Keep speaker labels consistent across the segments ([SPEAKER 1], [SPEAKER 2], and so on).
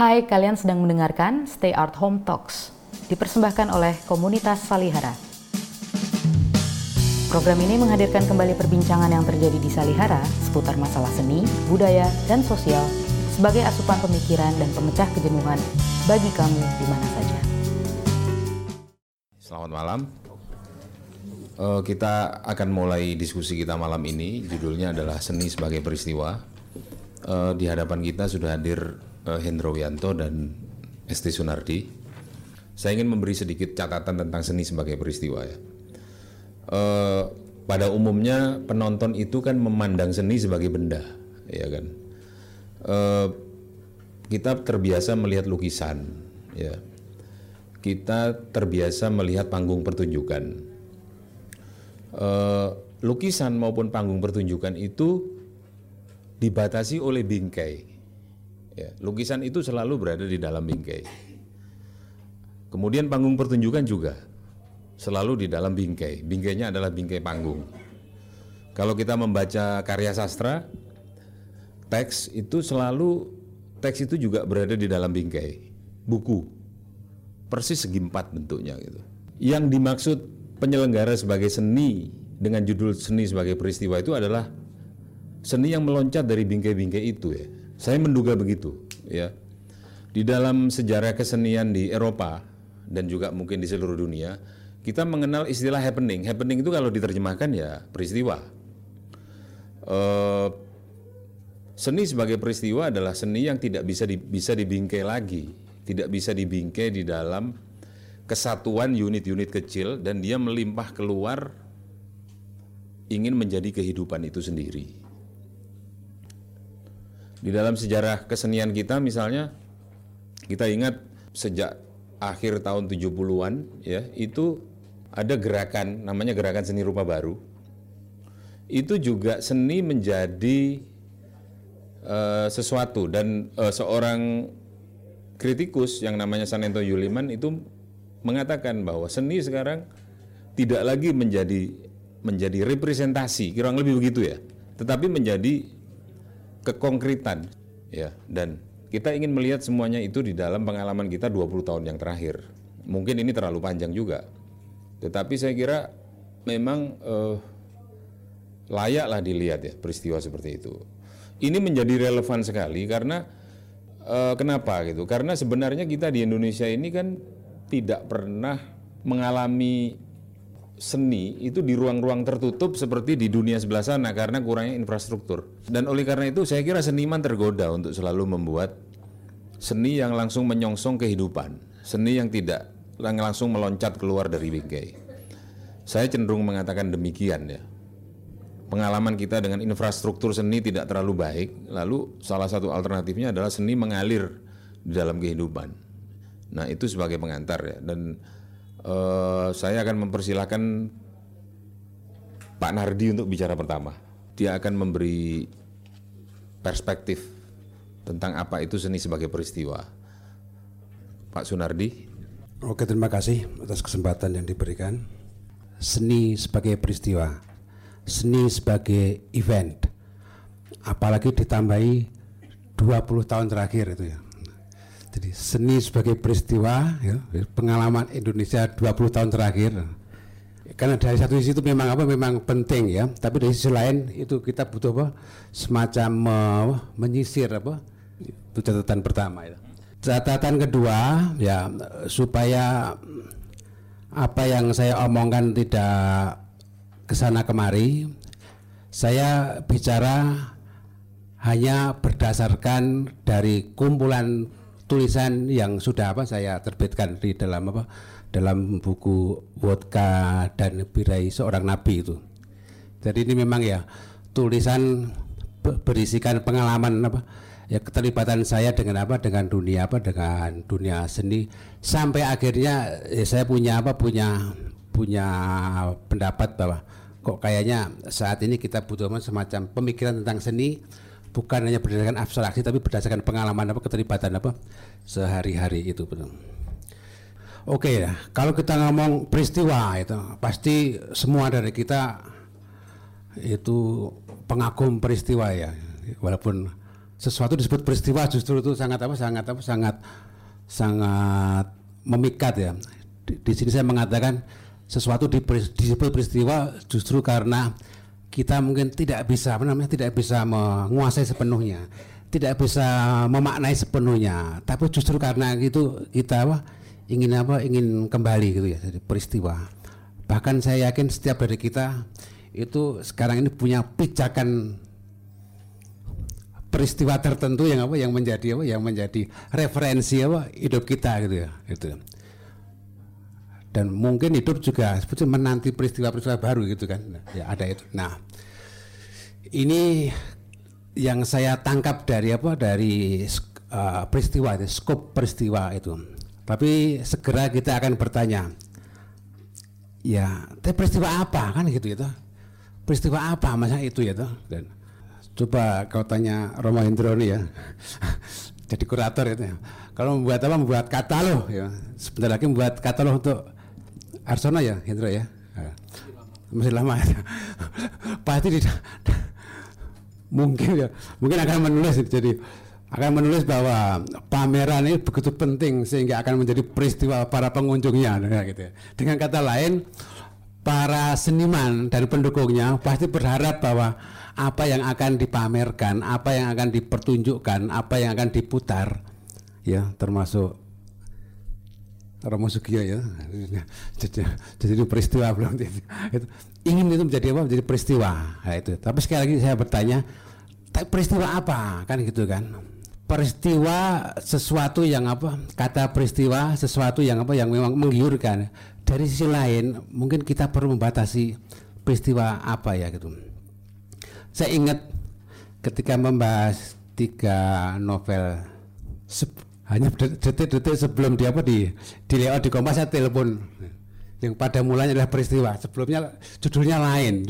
[SPEAKER 1] Hai, kalian sedang mendengarkan Stay Art Home Talks, dipersembahkan oleh komunitas Salihara. Program ini menghadirkan kembali perbincangan yang terjadi di Salihara seputar masalah seni, budaya, dan sosial sebagai asupan pemikiran dan pemecah kejenuhan bagi kamu di mana saja.
[SPEAKER 2] Selamat malam. Uh, kita akan mulai diskusi kita malam ini. Judulnya adalah seni sebagai peristiwa. Uh, di hadapan kita sudah hadir uh, Hendro Wianto dan Esti Sunardi. Saya ingin memberi sedikit catatan tentang seni sebagai peristiwa ya. Uh, pada umumnya penonton itu kan memandang seni sebagai benda, ya kan. Uh, kita terbiasa melihat lukisan, ya. Kita terbiasa melihat panggung pertunjukan. Uh, lukisan maupun panggung pertunjukan itu dibatasi oleh bingkai. Ya, lukisan itu selalu berada di dalam bingkai. Kemudian panggung pertunjukan juga selalu di dalam bingkai. Bingkainya adalah bingkai panggung. Kalau kita membaca karya sastra, teks itu selalu teks itu juga berada di dalam bingkai buku. Persis segi empat bentuknya gitu. Yang dimaksud penyelenggara sebagai seni dengan judul seni sebagai peristiwa itu adalah seni yang meloncat dari bingkai-bingkai itu ya. Saya menduga begitu, ya. Di dalam sejarah kesenian di Eropa dan juga mungkin di seluruh dunia, kita mengenal istilah happening. Happening itu kalau diterjemahkan ya peristiwa. Uh, seni sebagai peristiwa adalah seni yang tidak bisa di, bisa dibingkai lagi, tidak bisa dibingkai di dalam kesatuan unit-unit kecil dan dia melimpah keluar ingin menjadi kehidupan itu sendiri. Di dalam sejarah kesenian kita misalnya kita ingat sejak akhir tahun 70-an ya, itu ada gerakan namanya gerakan seni rupa baru. Itu juga seni menjadi uh, sesuatu dan uh, seorang kritikus yang namanya Sanento Yuliman itu mengatakan bahwa seni sekarang tidak lagi menjadi menjadi representasi, kurang lebih begitu ya, tetapi menjadi kekonkretan ya dan kita ingin melihat semuanya itu di dalam pengalaman kita 20 tahun yang terakhir. Mungkin ini terlalu panjang juga. Tetapi saya kira memang eh, layaklah dilihat ya peristiwa seperti itu. Ini menjadi relevan sekali karena eh, kenapa gitu? Karena sebenarnya kita di Indonesia ini kan tidak pernah mengalami seni itu di ruang-ruang tertutup seperti di dunia sebelah sana karena kurangnya infrastruktur. Dan oleh karena itu saya kira seniman tergoda untuk selalu membuat seni yang langsung menyongsong kehidupan, seni yang tidak yang langsung meloncat keluar dari bingkai. Saya cenderung mengatakan demikian ya. Pengalaman kita dengan infrastruktur seni tidak terlalu baik, lalu salah satu alternatifnya adalah seni mengalir di dalam kehidupan. Nah, itu sebagai pengantar ya dan uh, saya akan mempersilahkan Pak Nardi untuk bicara pertama. Dia akan memberi perspektif tentang apa itu seni sebagai peristiwa. Pak Sunardi.
[SPEAKER 3] Oke, terima kasih atas kesempatan yang diberikan. Seni sebagai peristiwa, seni sebagai event, apalagi ditambahi 20 tahun terakhir itu ya jadi seni sebagai peristiwa, ya, pengalaman Indonesia 20 tahun terakhir. Karena dari satu sisi itu memang apa, memang penting ya. Tapi dari sisi lain itu kita butuh apa, semacam uh, menyisir apa, itu catatan pertama ya. Catatan kedua ya supaya apa yang saya omongkan tidak ke sana kemari, saya bicara hanya berdasarkan dari kumpulan tulisan yang sudah apa saya terbitkan di dalam apa dalam buku Wodka dan Birai seorang nabi itu. Jadi ini memang ya tulisan berisikan pengalaman apa ya keterlibatan saya dengan apa dengan dunia apa dengan dunia seni sampai akhirnya ya saya punya apa punya punya pendapat bahwa kok kayaknya saat ini kita butuh semacam pemikiran tentang seni bukan hanya berdasarkan abstraksi tapi berdasarkan pengalaman apa keterlibatan apa sehari-hari itu betul. Oke ya, kalau kita ngomong peristiwa itu pasti semua dari kita itu pengagum peristiwa ya, walaupun sesuatu disebut peristiwa justru itu sangat apa sangat apa sangat sangat memikat ya. Di, di sini saya mengatakan sesuatu di, disebut peristiwa justru karena kita mungkin tidak bisa apa namanya tidak bisa menguasai sepenuhnya, tidak bisa memaknai sepenuhnya, tapi justru karena itu kita apa ingin apa ingin kembali gitu ya dari peristiwa. Bahkan saya yakin setiap dari kita itu sekarang ini punya pijakan peristiwa tertentu yang apa yang menjadi apa yang menjadi referensi apa hidup kita gitu ya itu dan mungkin hidup juga seperti menanti peristiwa-peristiwa baru gitu kan nah, ya ada itu nah ini yang saya tangkap dari apa dari uh, peristiwa itu skop peristiwa itu tapi segera kita akan bertanya ya tapi peristiwa apa kan gitu ya peristiwa apa masa itu ya dan Coba kau tanya Roma Indroni ya. Jadi kurator itu. Ya. Kalau membuat apa? Membuat katalog ya. Sebentar lagi membuat katalog untuk Arsono ya, Hendro ya. Masih lama ya. Pasti tidak mungkin ya, mungkin akan menulis jadi akan menulis bahwa pameran ini begitu penting sehingga akan menjadi peristiwa para pengunjungnya gitu ya. Dengan kata lain, para seniman dan pendukungnya pasti berharap bahwa apa yang akan dipamerkan, apa yang akan dipertunjukkan, apa yang akan diputar, ya termasuk Romo Sugio ya, jadi, jadi peristiwa belum itu, ingin itu menjadi apa? Menjadi peristiwa, nah, itu. Tapi sekali lagi saya bertanya, peristiwa apa kan gitu kan? Peristiwa sesuatu yang apa? Kata peristiwa sesuatu yang apa? Yang memang menggiurkan. Dari sisi lain, mungkin kita perlu membatasi peristiwa apa ya gitu saya ingat ketika membahas tiga novel hanya detik-detik sebelum dia apa di di layout di Kompas saya telepon. Yang pada mulanya adalah peristiwa. Sebelumnya judulnya lain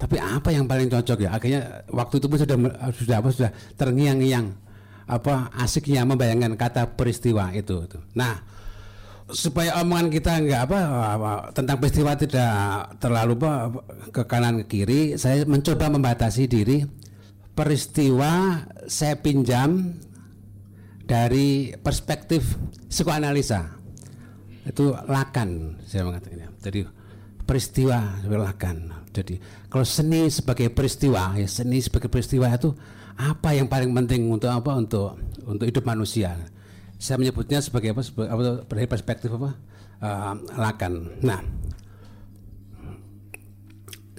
[SPEAKER 3] tapi apa yang paling cocok ya? Akhirnya waktu itu pun sudah sudah apa sudah terngiang-ngiang. Apa asiknya membayangkan kata peristiwa itu, nah supaya omongan kita enggak apa, apa tentang peristiwa tidak terlalu apa, ke kanan ke kiri, saya mencoba membatasi diri. Peristiwa saya pinjam dari perspektif psikoanalisa. Itu lakan saya mengatakan. Jadi peristiwa lakan. Jadi kalau seni sebagai peristiwa, ya seni sebagai peristiwa itu apa yang paling penting untuk apa untuk untuk hidup manusia saya menyebutnya sebagai apa, sebagai, perspektif apa uh, Lakan. Nah,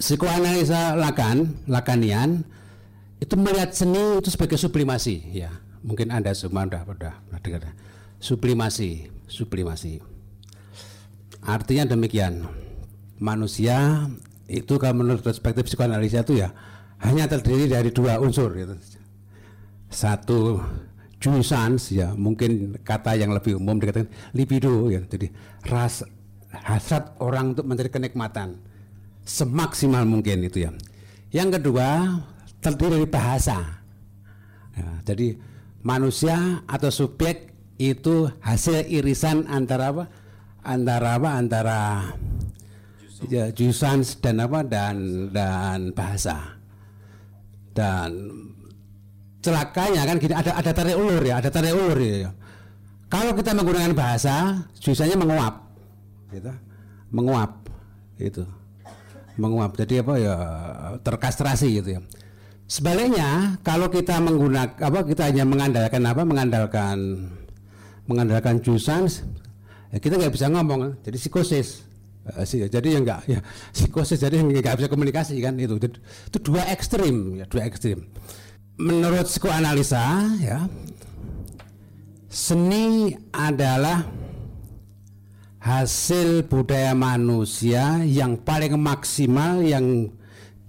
[SPEAKER 3] psikoanalisa Lakan, Lakanian itu melihat seni itu sebagai sublimasi, ya. Mungkin anda semua sudah sudah dengar. Sublimasi, sublimasi. Artinya demikian, manusia itu kalau menurut perspektif psikoanalisa itu ya hanya terdiri dari dua unsur, gitu. Satu jouissance ya mungkin kata yang lebih umum dikatakan libido ya. Jadi ras hasrat orang untuk mencari kenikmatan semaksimal mungkin itu ya. Yang kedua terdiri dari bahasa. Ya, jadi manusia atau subjek itu hasil irisan antara apa? Antara apa? Antara ya, jouissance dan apa? Dan dan bahasa. Dan celakanya kan gini ada ada tarik ulur ya ada tarik ulur ya kalau kita menggunakan bahasa susahnya menguap gitu. Menguap itu menguap. Jadi apa ya? Terkastrasi gitu ya sebaliknya kalau kita menggunakan apa kita hanya mengandalkan apa mengandalkan mengandalkan jusan ya kita nggak bisa ngomong jadi psikosis. Eh, jadi yang enggak ya psikosis jadi nggak bisa komunikasi kan itu. Itu dua ekstrim ya dua ekstrim. Menurut psikoanalisa ya seni adalah hasil budaya manusia yang paling maksimal yang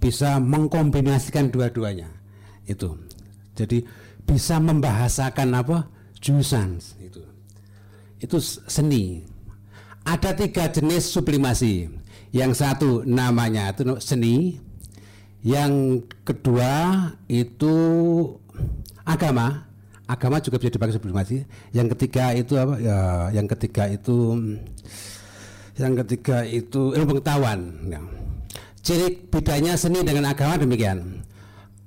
[SPEAKER 3] bisa mengkombinasikan dua-duanya itu jadi bisa membahasakan apa jurusan itu itu seni ada tiga jenis sublimasi yang satu namanya itu seni yang kedua itu agama. Agama juga bisa dipakai sublimasi. Yang ketiga itu apa? Ya, yang ketiga itu yang ketiga itu ilmu pengetahuan. Ya. Ciri bedanya seni dengan agama demikian.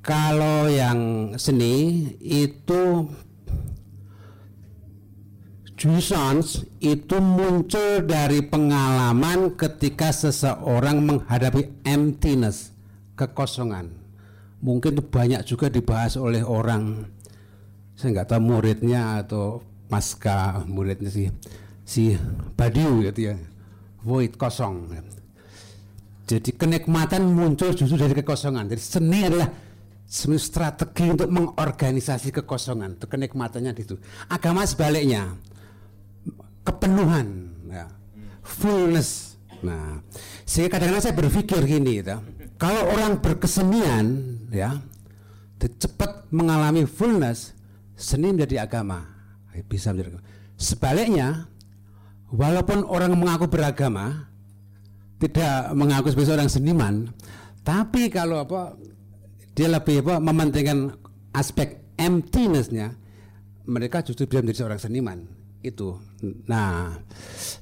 [SPEAKER 3] kalau yang seni itu Jouissance itu muncul dari pengalaman ketika seseorang menghadapi emptiness, kekosongan. Mungkin itu banyak juga dibahas oleh orang, saya nggak tahu muridnya atau pasca muridnya si si Badiou gitu ya, void kosong. Jadi kenikmatan muncul justru dari kekosongan. Jadi seni adalah strategi untuk mengorganisasi kekosongan. Itu kenikmatannya di situ. Agama sebaliknya kepenuhan, ya. fullness. Nah, sehingga kadang-kadang saya berpikir gini, gitu. kalau orang berkesenian, ya, cepat mengalami fullness, seni menjadi agama, bisa menjadi. Agama. Sebaliknya, walaupun orang mengaku beragama, tidak mengaku sebagai seorang seniman, tapi kalau apa, dia lebih apa mementingkan aspek emptinessnya, mereka justru bisa menjadi seorang seniman itu. Nah,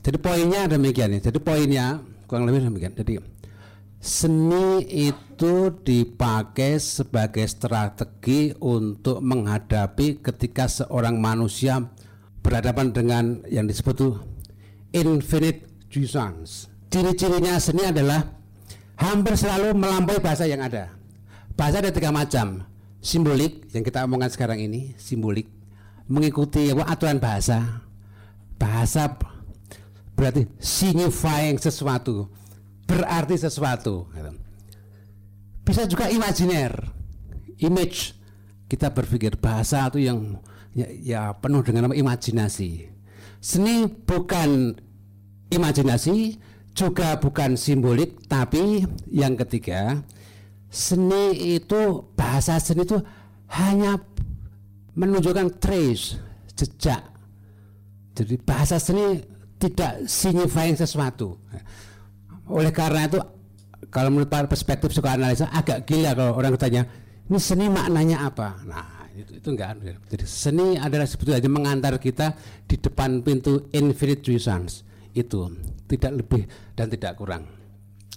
[SPEAKER 3] jadi poinnya demikian ya. Jadi poinnya kurang lebih demikian. Jadi seni itu dipakai sebagai strategi untuk menghadapi ketika seorang manusia berhadapan dengan yang disebut itu infinite jouissance. Ciri-cirinya seni adalah hampir selalu melampaui bahasa yang ada. Bahasa ada tiga macam. Simbolik yang kita omongkan sekarang ini, simbolik mengikuti aturan bahasa bahasa berarti signifying sesuatu berarti sesuatu gitu. bisa juga imajiner image kita berpikir bahasa itu yang ya, ya penuh dengan imajinasi seni bukan imajinasi juga bukan simbolik tapi yang ketiga seni itu bahasa seni itu hanya menunjukkan trace jejak jadi bahasa seni tidak signifying sesuatu. Oleh karena itu kalau menurut perspektif psikoanalisa agak gila kalau orang bertanya ini seni maknanya apa? Nah itu itu enggak. Jadi seni adalah sebetulnya mengantar kita di depan pintu infinite jouissance itu. Tidak lebih dan tidak kurang.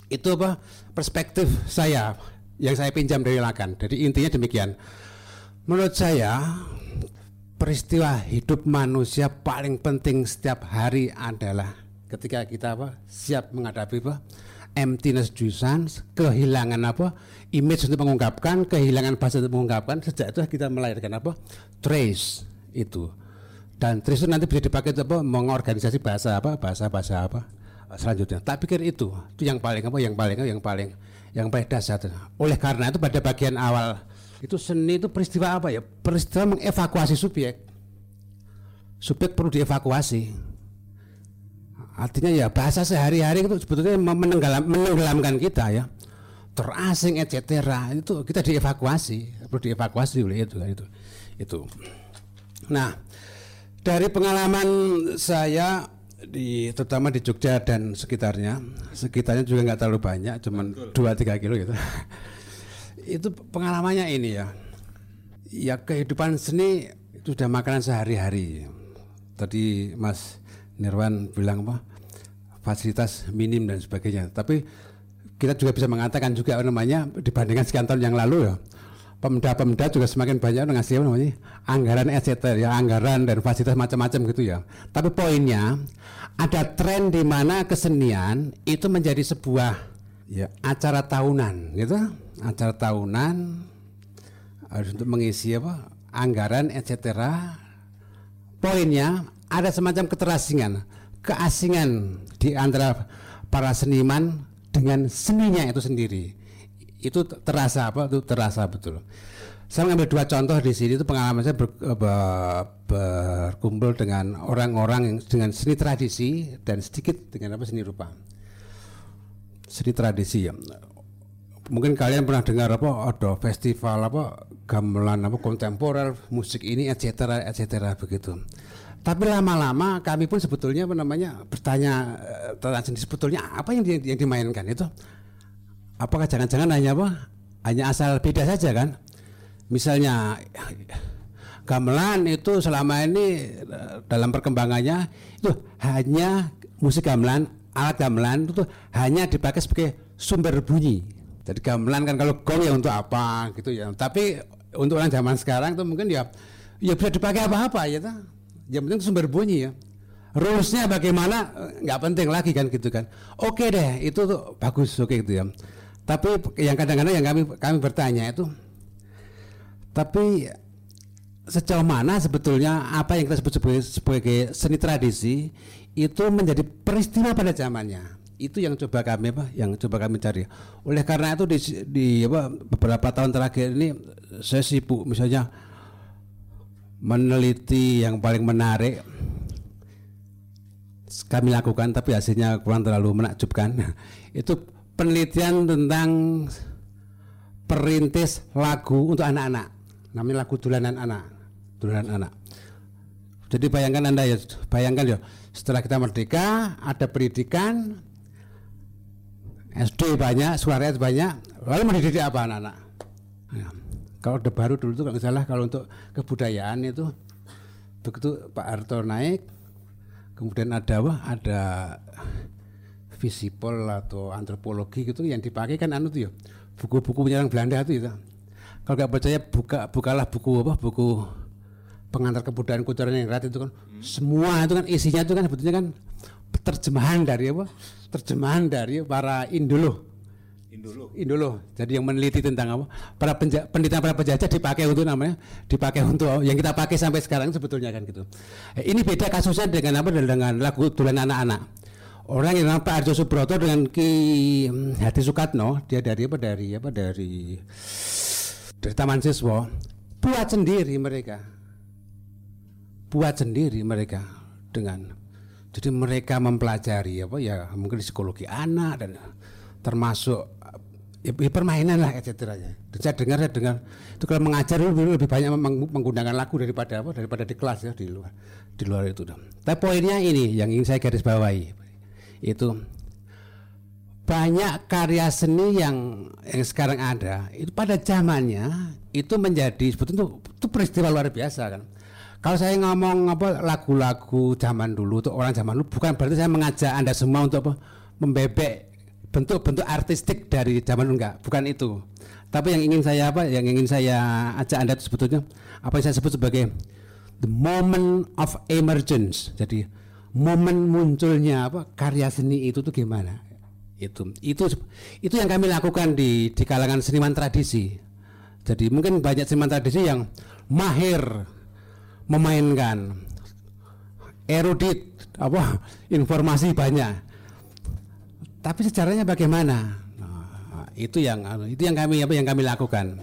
[SPEAKER 3] Itu apa? Perspektif saya yang saya pinjam dari Lakan. Jadi intinya demikian. Menurut saya peristiwa hidup manusia paling penting setiap hari adalah ketika kita apa? Siap menghadapi apa? Emptiness jouissance kehilangan apa? Image untuk mengungkapkan kehilangan bahasa untuk mengungkapkan. Sejak itu kita melahirkan apa? Trace itu dan itu nanti bisa dipakai apa mengorganisasi bahasa apa bahasa bahasa apa selanjutnya tak pikir itu itu yang paling apa yang paling yang paling yang paling dasar oleh karena itu pada bagian awal itu seni itu peristiwa apa ya? Peristiwa mengevakuasi subjek. Subjek perlu dievakuasi. Artinya ya bahasa sehari-hari itu sebetulnya menenggelam, menenggelamkan kita ya. Terasing etc. Itu kita dievakuasi, perlu dievakuasi oleh itu itu. Itu. Nah, dari pengalaman saya di terutama di Jogja dan sekitarnya, sekitarnya juga nggak terlalu banyak, cuma dua tiga kilo gitu. Itu pengalamannya ini ya. Ya kehidupan seni itu sudah makanan sehari-hari. Tadi Mas Nirwan bilang apa? Fasilitas minim dan sebagainya. Tapi kita juga bisa mengatakan juga namanya dibandingkan sekian tahun yang lalu ya pemda-pemda juga semakin banyak ngasih apa namanya anggaran etc ya anggaran dan fasilitas macam-macam gitu ya. Tapi poinnya ada tren di mana kesenian itu menjadi sebuah ya. acara tahunan gitu. Acara tahunan harus untuk mengisi apa? Anggaran etc poinnya ada semacam keterasingan keasingan di antara para seniman dengan seninya itu sendiri itu terasa apa? Itu terasa betul. Saya mengambil dua contoh di sini itu pengalaman saya ber, ber, berkumpul dengan orang-orang dengan seni tradisi dan sedikit dengan apa seni rupa. Seni tradisi ya. Mungkin kalian pernah dengar apa ada festival apa gamelan apa kontemporer musik ini etc etc begitu. Tapi lama-lama kami pun sebetulnya apa namanya bertanya eh, tanya sendiri sebetulnya apa yang, yang, yang dimainkan itu apakah jangan-jangan hanya apa hanya asal beda saja kan misalnya gamelan itu selama ini dalam perkembangannya itu hanya musik gamelan alat gamelan itu hanya dipakai sebagai sumber bunyi Jadi gamelan kan kalau gong ya untuk apa gitu ya. Tapi untuk orang zaman sekarang tuh mungkin ya ya bisa dipakai apa-apa ya. Tuh. Yang penting sumber bunyi ya. Rulesnya bagaimana nggak penting lagi kan gitu kan. Oke deh itu tuh bagus oke gitu ya. Tapi yang kadang-kadang yang kami kami bertanya itu tapi sejauh mana sebetulnya apa yang kita sebut sebagai, sebagai seni tradisi itu menjadi peristiwa pada zamannya? Itu yang coba kami apa yang coba kami cari. Oleh karena itu di, di apa, beberapa tahun terakhir ini saya sibuk misalnya meneliti yang paling menarik. Kami lakukan tapi hasilnya kurang terlalu menakjubkan. Itu penelitian tentang perintis lagu untuk anak-anak. Namanya lagu dolanan anak. Dolanan anak. Jadi bayangkan anda ya bayangkan ya setelah kita merdeka ada pendidikan SD banyak suara banyak lalu mau dididik apa anak-anak? Ya. kalau udah baru dulu tuh kalau salah kalau untuk kebudayaan itu begitu Pak Harto naik kemudian ada apa? Ada visipol atau antropologi gitu yang dipakai kan anu tuh ya buku-buku penyerang Belanda itu ya kalau nggak percaya buka bukalah buku apa buku pengantar kebudayaan kultural yang erat itu kan hmm. semua itu kan isinya itu kan sebetulnya kan terjemahan dari apa terjemahan dari para Indolo Indolo. Indolo. Jadi yang meneliti tentang apa? Para penelitian para penjajah dipakai untuk namanya, dipakai untuk yang kita pakai sampai sekarang sebetulnya kan gitu. Eh, ini beda kasusnya dengan apa? Dengan lagu tulen anak-anak. Orang yang Pak Arjo Subroto dengan Ki hmm, Hadi Sukatno, dia dari apa? Dari apa? Dari dari Taman Siswa buat sendiri mereka. Buat sendiri mereka dengan jadi mereka mempelajari apa ya mungkin psikologi anak dan termasuk ya, ya permainan lah etc. Ya. Saya dengar saya dengar itu kalau mengajar lebih, lebih banyak menggunakan lagu daripada apa daripada di kelas ya di luar di luar itu. Tapi poinnya ini yang ingin saya garis bawahi itu banyak karya seni yang yang sekarang ada itu pada zamannya itu menjadi sebetulnya itu, itu peristiwa luar biasa kan. Kalau saya ngomong apa lagu-lagu zaman dulu untuk orang zaman dulu bukan berarti saya mengajak anda semua untuk apa membebek bentuk-bentuk artistik dari zaman enggak, bukan itu. Tapi yang ingin saya apa? Yang ingin saya ajak Anda itu sebetulnya apa yang saya sebut sebagai the moment of emergence. Jadi momen munculnya apa karya seni itu tuh gimana? Itu itu itu yang kami lakukan di di kalangan seniman tradisi. Jadi mungkin banyak seniman tradisi yang mahir memainkan erudit apa informasi banyak tapi sejarahnya bagaimana? Nah, itu yang itu yang kami apa yang kami lakukan.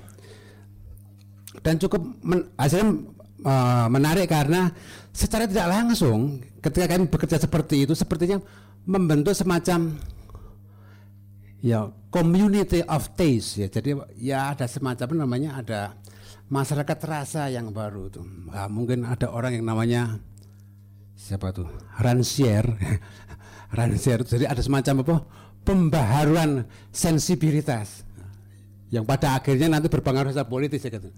[SPEAKER 3] Dan cukup men, hasilnya uh, menarik karena secara tidak langsung ketika kami bekerja seperti itu sepertinya membentuk semacam ya community of taste ya. Jadi ya ada semacam namanya ada masyarakat rasa yang baru tuh. Nah, mungkin ada orang yang namanya siapa tuh? Ransier Ransier jadi ada semacam apa pembaharuan sensibilitas yang pada akhirnya nanti berpengaruh secara politis ya gitu.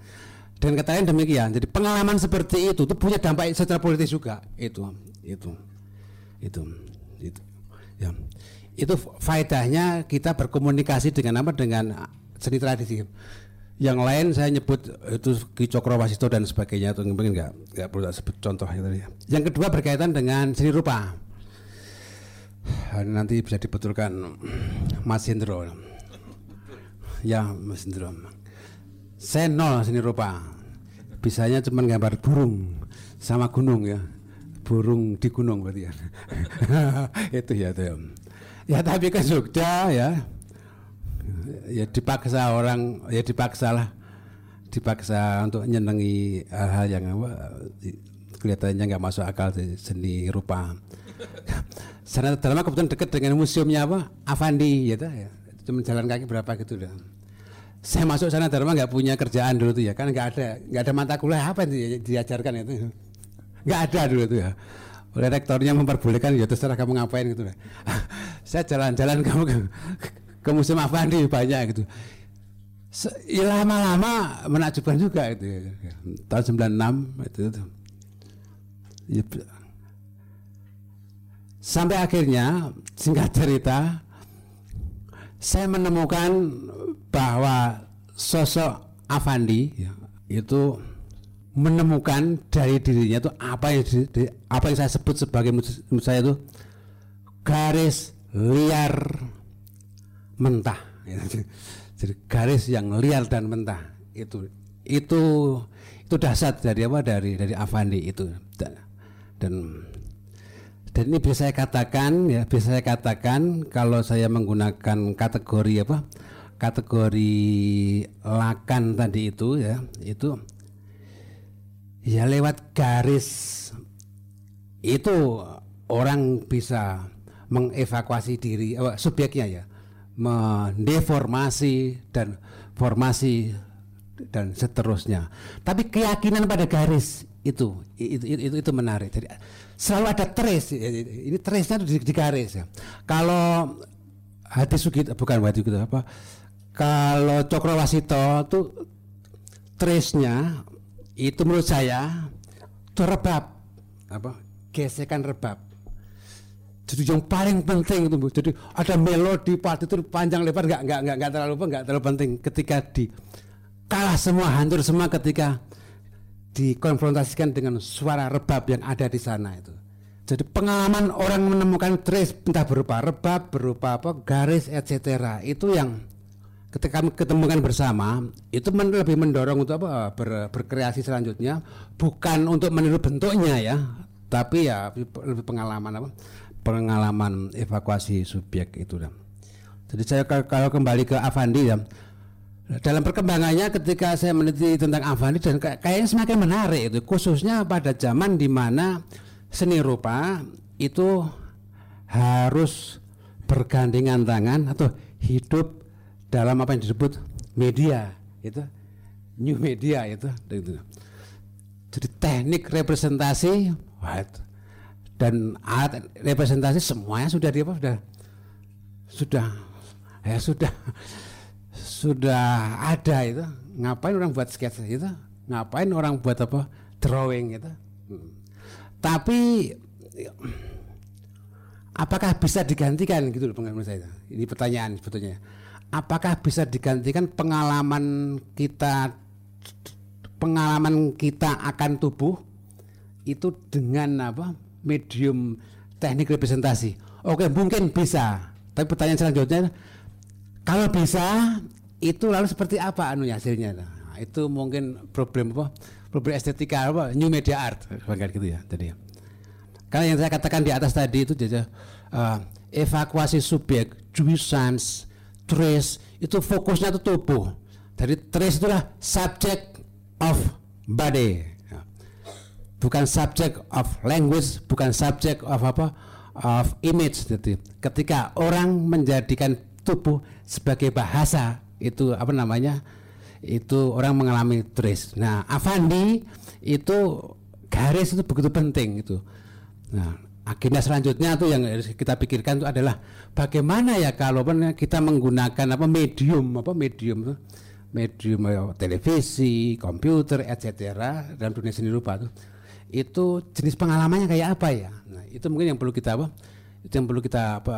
[SPEAKER 3] Dan katanya demikian. Jadi pengalaman seperti itu itu punya dampak secara politis juga. Itu itu itu itu ya. Itu faedahnya kita berkomunikasi dengan apa dengan seni tradisi. Yang lain saya nyebut itu Ki Cokro dan sebagainya itu mungkin enggak enggak perlu sebut contoh tadi. Yang kedua berkaitan dengan seni rupa nanti bisa dibetulkan Mas Hendro ya Mas Hendro saya nol seni rupa bisanya cuma gambar burung sama gunung ya burung di gunung berarti ya itu ya itu ya. ya tapi ke Jogja ya ya dipaksa orang ya dipaksa lah dipaksa untuk nyenengi hal-hal yang apa kelihatannya nggak masuk akal seni rupa Sana dalam kebetulan dekat dengan museumnya apa? Avandi gitu ya. Cuma jalan kaki berapa gitu dah. Saya masuk sana Dharma nggak punya kerjaan dulu tuh ya, kan nggak ada nggak ada mata kuliah apa yang diajarkan itu, nggak ada dulu tuh ya. Oleh rektornya memperbolehkan ya terserah kamu ngapain gitu lah. Saya jalan-jalan kamu ke, ke museum Avandi banyak gitu. Ya lama-lama menakjubkan juga itu ya. Tahun 96 itu, itu. Ya, Sampai akhirnya singkat cerita saya menemukan bahwa sosok Avandi ya, itu menemukan dari dirinya itu apa yang di, di- apa yang saya sebut sebagai menurut saya itu garis liar mentah. Jadi garis yang liar dan mentah itu itu itu dasar dari apa? Dari dari Avandi itu. Dan dan dan ini bisa saya katakan ya bisa saya katakan kalau saya menggunakan kategori apa kategori lakan tadi itu ya itu ya lewat garis itu orang bisa mengevakuasi diri eh, subjeknya ya mendeformasi dan formasi dan seterusnya. Tapi keyakinan pada garis itu itu itu, itu, itu menarik. Jadi selalu ada trace. Ini trace-nya di, di garis ya. Kalau hati sugito bukan hati sugito apa kalau Cokrawasito itu trace-nya itu menurut saya itu rebab. Apa? Gesekan rebab. Jadi yang paling penting itu Bu. jadi ada melodi part itu panjang lebar nggak nggak nggak nggak terlalu nggak terlalu penting ketika di kalah semua hancur semua ketika dikonfrontasikan dengan suara rebab yang ada di sana itu. Jadi pengalaman orang menemukan trace entah berupa rebab berupa apa garis etc itu yang ketika kami ketemukan bersama itu men- lebih mendorong untuk apa ber- berkreasi selanjutnya bukan untuk meniru bentuknya ya tapi ya lebih pengalaman apa pengalaman evakuasi subjek itu dah. jadi saya kalau- kembali ke Avandi ya dalam perkembangannya ketika saya meneliti tentang Avandi dan kay- kayaknya semakin menarik itu khususnya pada zaman di mana seni rupa itu harus bergandengan tangan atau hidup dalam apa yang disebut media itu. New media itu. Jadi teknik representasi wah, itu. dan alat representasi semuanya sudah di apa? Sudah sudah ya sudah sudah ada itu. Ngapain orang buat sketsa itu? Ngapain orang buat apa? Drawing itu. Hmm. tapi apakah bisa digantikan? Gitu menurut saya. Ini pertanyaan sebetulnya apakah bisa digantikan pengalaman kita pengalaman kita akan tubuh itu dengan apa? Medium teknik representasi. Oke mungkin bisa. Tapi pertanyaan selanjutnya kalau bisa itu lalu seperti apa anunya hasilnya? Nah, itu mungkin problem apa? Problem estetika apa? New media art bangga gitu ya jadi karena yang saya katakan di atas tadi itu jadi uh, evakuasi subjek jouissance trace itu fokusnya itu tubuh. Dari trace itulah subject of body. Ya. bukan subject of language bukan subject of apa? Of image. Jadi ketika orang menjadikan tubuh sebagai bahasa itu apa namanya? Itu orang mengalami trace. Nah Avandi itu garis itu begitu penting itu. Nah agenda selanjutnya tuh yang kita pikirkan itu adalah bagaimana ya kalau kita menggunakan apa medium apa medium medium eh, televisi, komputer, etc. dalam dunia seni rupa tuh itu jenis pengalamannya kayak apa ya? Nah, itu mungkin yang perlu kita apa? Itu yang perlu kita apa,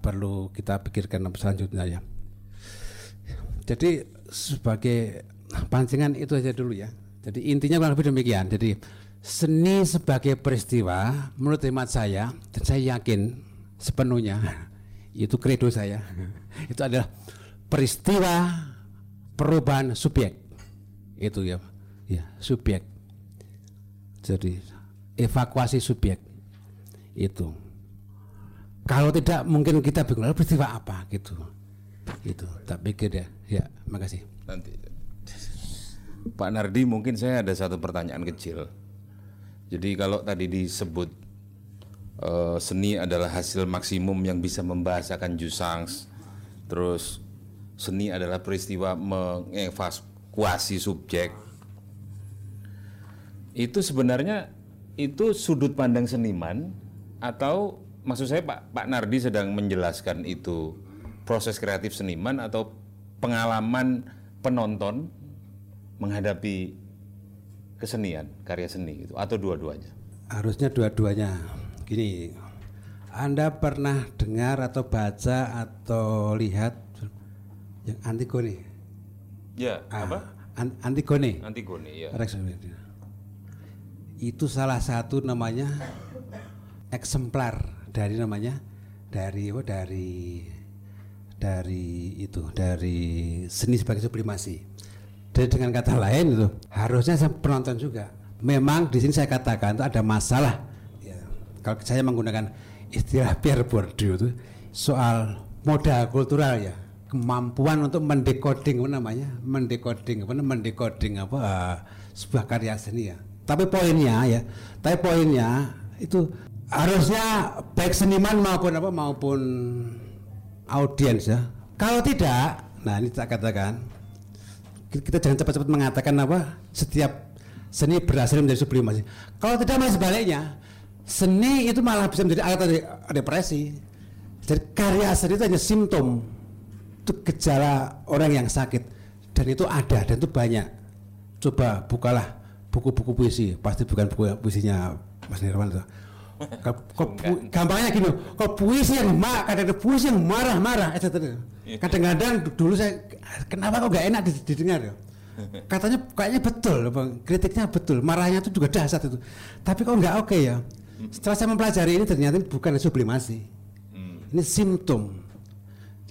[SPEAKER 3] perlu kita pikirkan selanjutnya ya. Jadi sebagai pancingan itu aja dulu ya. Jadi intinya kurang lebih demikian. Jadi seni sebagai peristiwa menurut hemat saya dan saya yakin sepenuhnya itu kredo saya itu adalah peristiwa perubahan subjek. Itu ya ya subjek. Jadi evakuasi subjek. Itu. Kalau tidak mungkin kita bingung peristiwa apa? Gitu. Itu tak pikir ya. Ya makasih.
[SPEAKER 2] Nanti. Pak Nardi mungkin saya ada satu pertanyaan kecil. Jadi kalau tadi disebut eh, seni adalah hasil maksimum yang bisa membahasakan Jusangs, terus seni adalah peristiwa mengevakuasi subjek. Itu sebenarnya itu sudut pandang seniman atau maksud saya Pak Pak Nardi sedang menjelaskan itu proses kreatif seniman atau pengalaman penonton menghadapi kesenian, karya seni gitu atau dua-duanya.
[SPEAKER 3] harusnya dua-duanya gini Anda pernah dengar atau baca atau lihat yang Antigone
[SPEAKER 2] Ya,
[SPEAKER 3] Ah,
[SPEAKER 2] apa?
[SPEAKER 3] An- Antigone
[SPEAKER 2] Antigone ya.
[SPEAKER 3] Rex itu salah satu namanya eksemplar dari namanya dari apa dari dari itu dari seni sebagai sublimasi. Jadi dengan kata lain itu harusnya saya penonton juga. Memang di sini saya katakan itu ada masalah. Ya, kalau saya menggunakan istilah Pierre Bourdieu itu soal modal kultural ya, kemampuan untuk mendekoding apa namanya, mendekoding apa mendekoding apa eh, sebuah karya seni ya. Tapi poinnya ya, tapi poinnya itu harusnya baik seniman maupun apa maupun audiens ya. Kalau tidak, nah ini tak katakan kita jangan cepat-cepat mengatakan apa setiap seni berhasil menjadi sublimasi. Kalau tidak malah sebaliknya, seni itu malah bisa menjadi alat dari depresi. Jadi karya seni itu hanya simptom, itu gejala orang yang sakit dan itu ada dan itu banyak. Coba bukalah buku-buku puisi, pasti bukan buku puisinya Mas Nirwan gampangnya gini, kalau puisi yang mak, kadang ada puisi yang marah-marah, etc. Kadang-kadang du- dulu saya, kenapa kok gak enak di- didengar ya? Katanya kayaknya betul, Bang. kritiknya betul, marahnya itu juga dahsyat itu. Tapi kok nggak oke ya? Setelah saya mempelajari ini ternyata ini bukan sublimasi, ini simptom.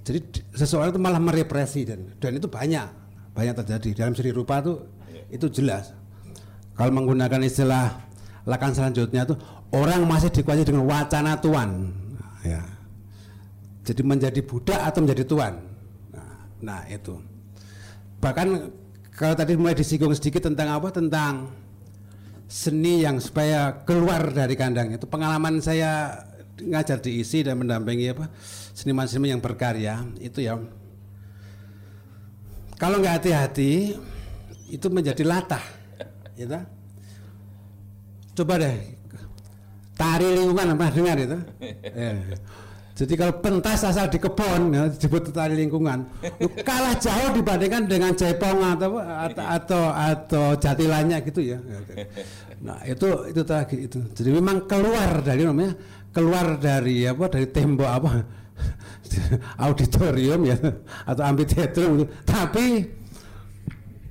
[SPEAKER 3] Jadi seseorang itu malah merepresi dan dan itu banyak, banyak terjadi dalam seni rupa itu itu jelas. Kalau menggunakan istilah lakan selanjutnya itu orang masih dikuasai dengan wacana tuan, ya. Jadi menjadi budak atau menjadi tuan. Nah, nah itu. Bahkan kalau tadi mulai disinggung sedikit tentang apa? Tentang seni yang supaya keluar dari kandang itu pengalaman saya ngajar di isi dan mendampingi apa seniman-seniman yang berkarya itu ya kalau nggak hati-hati itu menjadi latah gitu coba deh tari lingkungan pernah dengar itu. Ya. jadi kalau pentas asal di kebun ya, disebut tari lingkungan. Kalah jauh dibandingkan dengan cepong atau atau atau, atau jatilanya gitu ya. Nah itu itu tadi itu. Jadi memang keluar dari namanya keluar dari apa dari tembok apa auditorium ya atau amphitheater. Tapi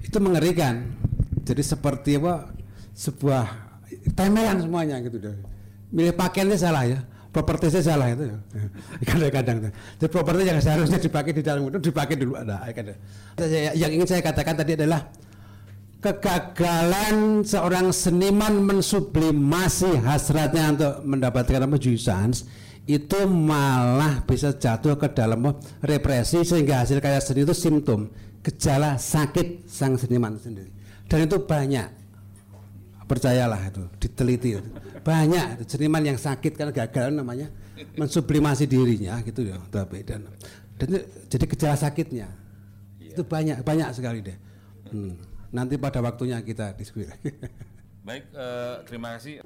[SPEAKER 3] itu mengerikan. Jadi seperti apa sebuah temelan semuanya gitu. deh milih pakaiannya salah ya. Propertinya salah itu ya. kadang-kadang jadi properti yang seharusnya dipakai di dalam itu dipakai dulu. Ada yang ingin saya katakan tadi adalah kegagalan seorang seniman mensublimasi hasratnya untuk mendapatkan apa jouissance itu malah bisa jatuh ke dalam represi sehingga hasil karya seni itu simptom gejala sakit sang seniman sendiri. Dan itu banyak. Percayalah itu diteliti itu. Banyak seniman yang sakit karena gagal namanya mensublimasi dirinya gitu ya tapi dan dan jadi gejala sakitnya. Itu banyak banyak sekali deh. Hmm. nanti pada waktunya kita diskusi
[SPEAKER 2] Baik, eh, terima kasih.